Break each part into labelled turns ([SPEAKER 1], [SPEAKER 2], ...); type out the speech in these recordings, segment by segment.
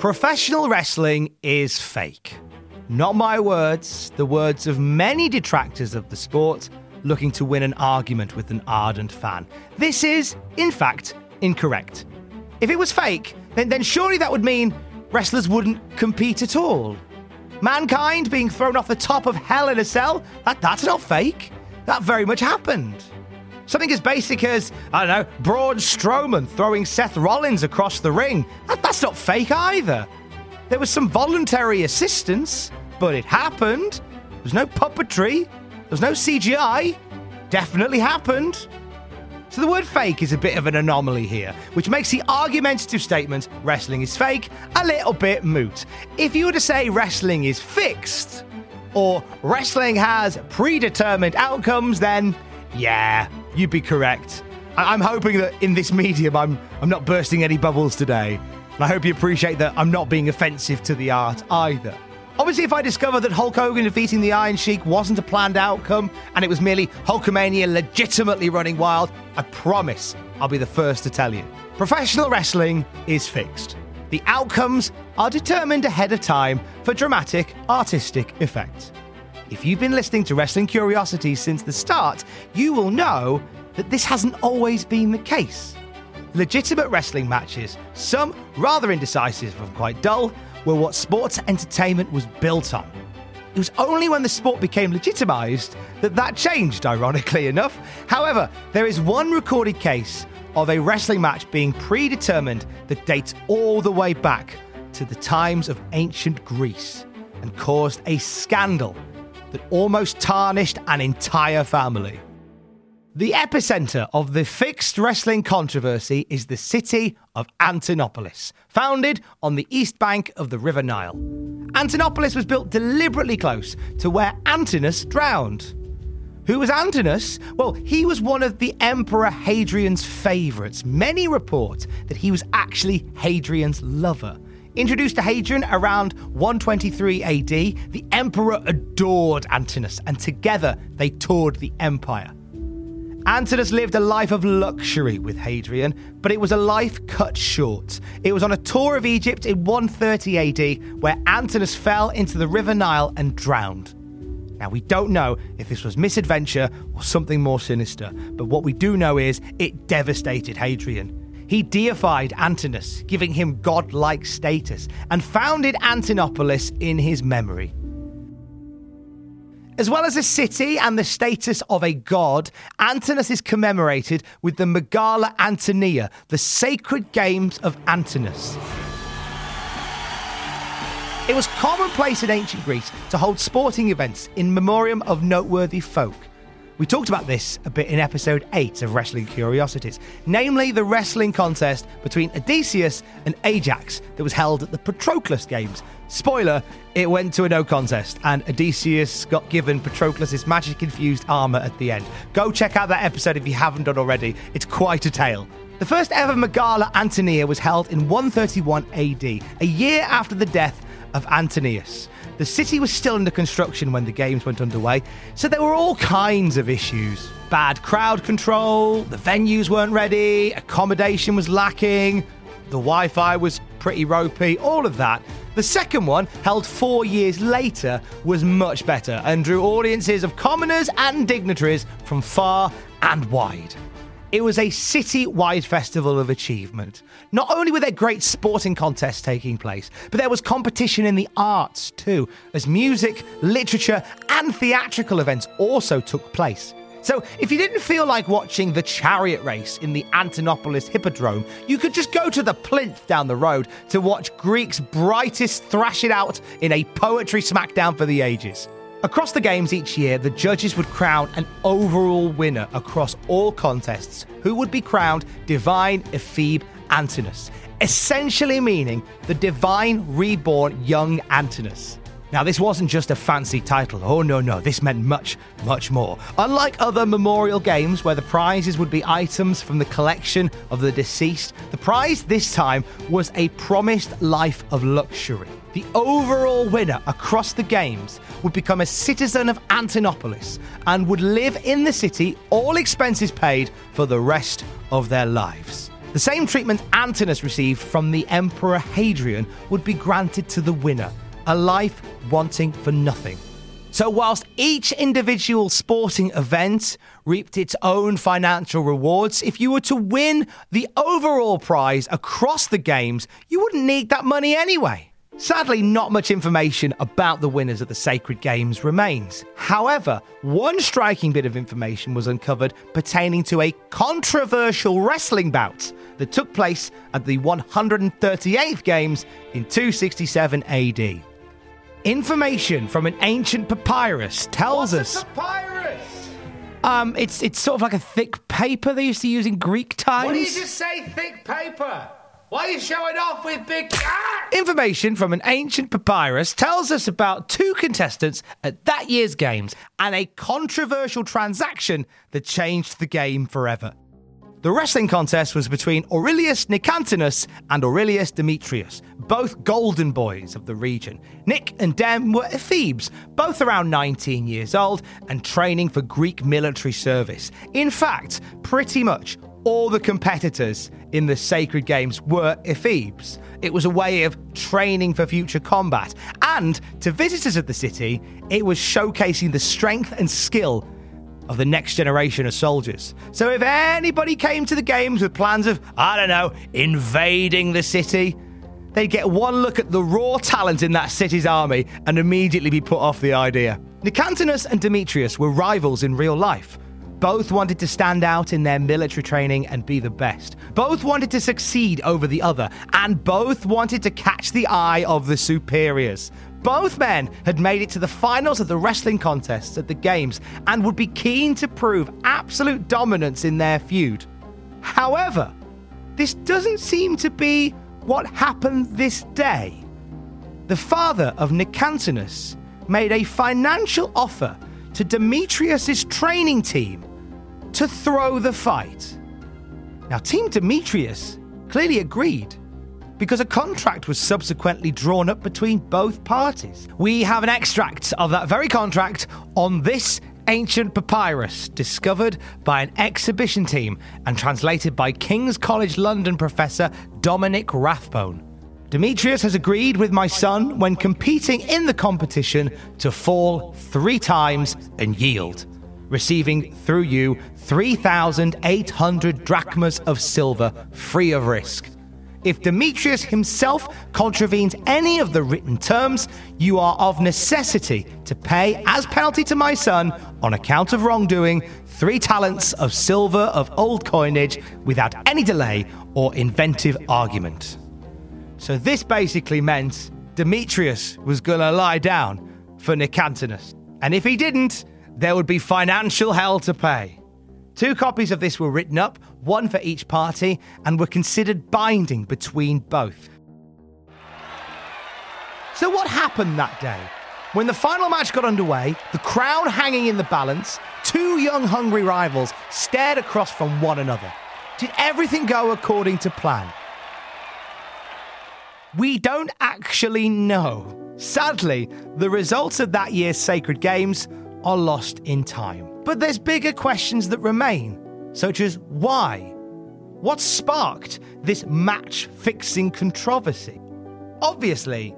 [SPEAKER 1] Professional wrestling is fake. Not my words, the words of many detractors of the sport looking to win an argument with an ardent fan. This is, in fact, incorrect. If it was fake, then, then surely that would mean wrestlers wouldn't compete at all. Mankind being thrown off the top of hell in a cell, that, that's not fake. That very much happened. Something as basic as, I don't know, Braun Strowman throwing Seth Rollins across the ring. That, that's not fake either. There was some voluntary assistance, but it happened. There was no puppetry, there was no CGI. Definitely happened. So the word fake is a bit of an anomaly here, which makes the argumentative statement wrestling is fake a little bit moot. If you were to say wrestling is fixed, or wrestling has predetermined outcomes, then yeah, you'd be correct. I- I'm hoping that in this medium I'm I'm not bursting any bubbles today. And I hope you appreciate that I'm not being offensive to the art either. Obviously, if I discover that Hulk Hogan defeating the Iron Sheik wasn't a planned outcome and it was merely Hulkamania legitimately running wild, I promise I'll be the first to tell you. Professional wrestling is fixed. The outcomes are determined ahead of time for dramatic, artistic effect. If you've been listening to Wrestling Curiosities since the start, you will know that this hasn't always been the case. Legitimate wrestling matches, some rather indecisive and quite dull, were what sports entertainment was built on. It was only when the sport became legitimised that that changed, ironically enough. However, there is one recorded case of a wrestling match being predetermined that dates all the way back to the times of ancient Greece and caused a scandal that almost tarnished an entire family. The epicenter of the fixed wrestling controversy is the city of Antinopolis, founded on the east bank of the River Nile. Antinopolis was built deliberately close to where Antinous drowned. Who was Antinous? Well, he was one of the Emperor Hadrian's favourites. Many report that he was actually Hadrian's lover. Introduced to Hadrian around 123 AD, the emperor adored Antinous, and together they toured the empire. Antinous lived a life of luxury with Hadrian, but it was a life cut short. It was on a tour of Egypt in 130 AD where Antinous fell into the River Nile and drowned. Now, we don't know if this was misadventure or something more sinister, but what we do know is it devastated Hadrian. He deified Antinous, giving him godlike status, and founded Antinopolis in his memory. As well as a city and the status of a god, Antinous is commemorated with the Megala Antonia, the sacred games of Antinous. It was commonplace in ancient Greece to hold sporting events in memoriam of noteworthy folk. We talked about this a bit in episode 8 of Wrestling Curiosities, namely the wrestling contest between Odysseus and Ajax that was held at the Patroclus Games. Spoiler, it went to a no contest, and Odysseus got given Patroclus' magic infused armour at the end. Go check out that episode if you haven't done already, it's quite a tale. The first ever Megala Antonia was held in 131 AD, a year after the death of Antonius. The city was still under construction when the games went underway, so there were all kinds of issues. Bad crowd control, the venues weren't ready, accommodation was lacking, the Wi Fi was pretty ropey, all of that. The second one, held four years later, was much better and drew audiences of commoners and dignitaries from far and wide. It was a city wide festival of achievement. Not only were there great sporting contests taking place, but there was competition in the arts too, as music, literature, and theatrical events also took place. So, if you didn't feel like watching the chariot race in the Antinopolis Hippodrome, you could just go to the plinth down the road to watch Greek's brightest thrash it out in a poetry smackdown for the ages. Across the games each year, the judges would crown an overall winner across all contests, who would be crowned Divine Ephebe Antinous, essentially meaning the divine reborn young Antinous. Now, this wasn't just a fancy title. Oh, no, no. This meant much, much more. Unlike other memorial games where the prizes would be items from the collection of the deceased, the prize this time was a promised life of luxury. The overall winner across the games would become a citizen of Antinopolis and would live in the city, all expenses paid, for the rest of their lives. The same treatment Antinous received from the Emperor Hadrian would be granted to the winner a life wanting for nothing. So, whilst each individual sporting event reaped its own financial rewards, if you were to win the overall prize across the games, you wouldn't need that money anyway. Sadly, not much information about the winners of the Sacred Games remains. However, one striking bit of information was uncovered pertaining to a controversial wrestling bout that took place at the 138th Games in 267 AD. Information from an ancient papyrus tells
[SPEAKER 2] What's
[SPEAKER 1] us.
[SPEAKER 2] a papyrus?
[SPEAKER 1] Um, it's it's sort of like a thick paper they used to use in Greek times.
[SPEAKER 2] What do you just say, thick paper? Why are you showing off with big. Ah!
[SPEAKER 1] Information from an ancient papyrus tells us about two contestants at that year's games and a controversial transaction that changed the game forever. The wrestling contest was between Aurelius Nicantinus and Aurelius Demetrius, both golden boys of the region. Nick and Dem were ephebes, both around 19 years old and training for Greek military service. In fact, pretty much all the competitors in the sacred games were ephebes. It was a way of training for future combat, and to visitors of the city, it was showcasing the strength and skill of the next generation of soldiers. So if anybody came to the games with plans of, I don't know, invading the city, they'd get one look at the raw talent in that city's army and immediately be put off the idea. Nicantinus and Demetrius were rivals in real life. Both wanted to stand out in their military training and be the best. Both wanted to succeed over the other, and both wanted to catch the eye of the superiors. Both men had made it to the finals of the wrestling contests at the Games and would be keen to prove absolute dominance in their feud. However, this doesn't seem to be what happened this day. The father of Nicantinus made a financial offer to Demetrius's training team to throw the fight. Now, Team Demetrius clearly agreed because a contract was subsequently drawn up between both parties. We have an extract of that very contract on this ancient papyrus discovered by an exhibition team and translated by King's College London professor Dominic Rathbone. Demetrius has agreed with my son when competing in the competition to fall three times and yield, receiving through you 3,800 drachmas of silver free of risk. If Demetrius himself contravenes any of the written terms, you are of necessity to pay as penalty to my son, on account of wrongdoing, three talents of silver of old coinage without any delay or inventive argument. So this basically meant Demetrius was going to lie down for Nicantinus. And if he didn't, there would be financial hell to pay. Two copies of this were written up, one for each party, and were considered binding between both. So, what happened that day? When the final match got underway, the crown hanging in the balance, two young, hungry rivals stared across from one another. Did everything go according to plan? We don't actually know. Sadly, the results of that year's Sacred Games are lost in time. But there's bigger questions that remain, such as why? What sparked this match fixing controversy? Obviously,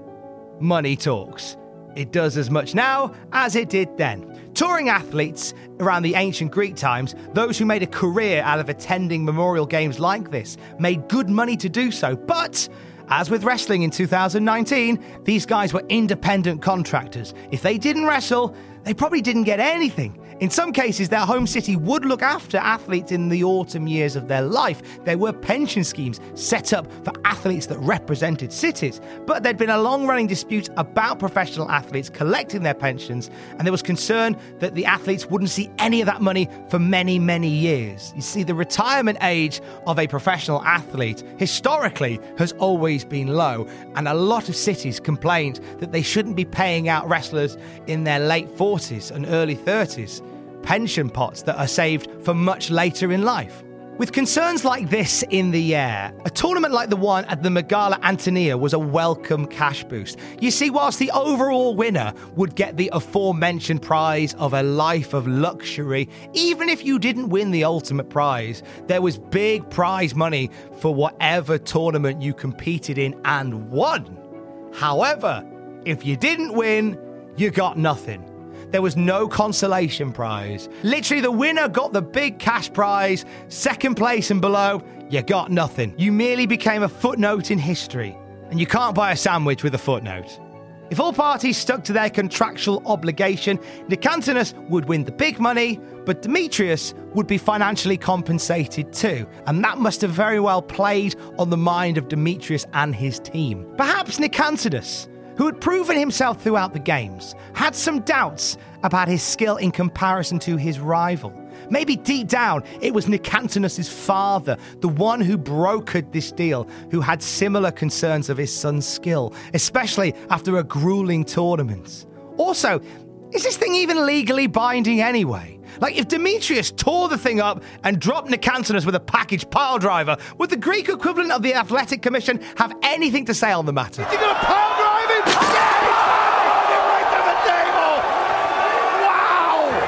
[SPEAKER 1] money talks. it does as much now as it did then. Touring athletes around the ancient Greek times, those who made a career out of attending memorial games like this, made good money to do so. But as with wrestling in 2019, these guys were independent contractors. If they didn't wrestle, they probably didn't get anything. In some cases, their home city would look after athletes in the autumn years of their life. There were pension schemes set up for athletes that represented cities, but there'd been a long running dispute about professional athletes collecting their pensions, and there was concern that the athletes wouldn't see any of that money for many, many years. You see, the retirement age of a professional athlete historically has always been low, and a lot of cities complained that they shouldn't be paying out wrestlers in their late 40s and early 30s pension pots that are saved for much later in life. With concerns like this in the air, a tournament like the one at the Megala Antonia was a welcome cash boost. You see, whilst the overall winner would get the aforementioned prize of a life of luxury, even if you didn't win the ultimate prize, there was big prize money for whatever tournament you competed in and won. However, if you didn't win, you got nothing. There was no consolation prize. Literally, the winner got the big cash prize. Second place and below, you got nothing. You merely became a footnote in history. And you can't buy a sandwich with a footnote. If all parties stuck to their contractual obligation, Nicantinus would win the big money, but Demetrius would be financially compensated too. And that must have very well played on the mind of Demetrius and his team. Perhaps Nicantinus who had proven himself throughout the games, had some doubts about his skill in comparison to his rival. Maybe deep down, it was Nicantinus' father, the one who brokered this deal, who had similar concerns of his son's skill, especially after a grueling tournament. Also, is this thing even legally binding anyway? Like, if Demetrius tore the thing up and dropped Nicantinus with a package pile driver, would the Greek equivalent of the Athletic Commission have anything to say on the matter?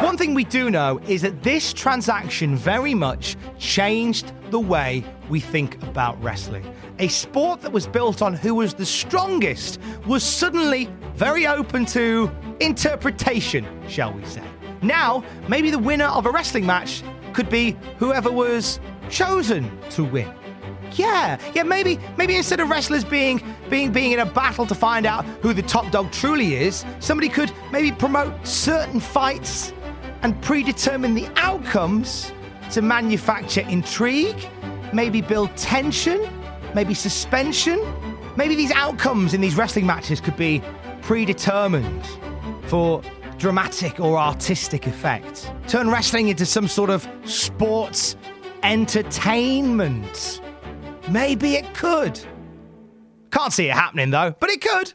[SPEAKER 1] One thing we do know is that this transaction very much changed the way we think about wrestling. A sport that was built on who was the strongest was suddenly very open to interpretation, shall we say. Now, maybe the winner of a wrestling match could be whoever was chosen to win. Yeah, yeah, maybe maybe instead of wrestlers being being being in a battle to find out who the top dog truly is, somebody could maybe promote certain fights and predetermine the outcomes to manufacture intrigue, maybe build tension, maybe suspension. Maybe these outcomes in these wrestling matches could be predetermined for dramatic or artistic effect. Turn wrestling into some sort of sports entertainment. Maybe it could. Can't see it happening though, but it could.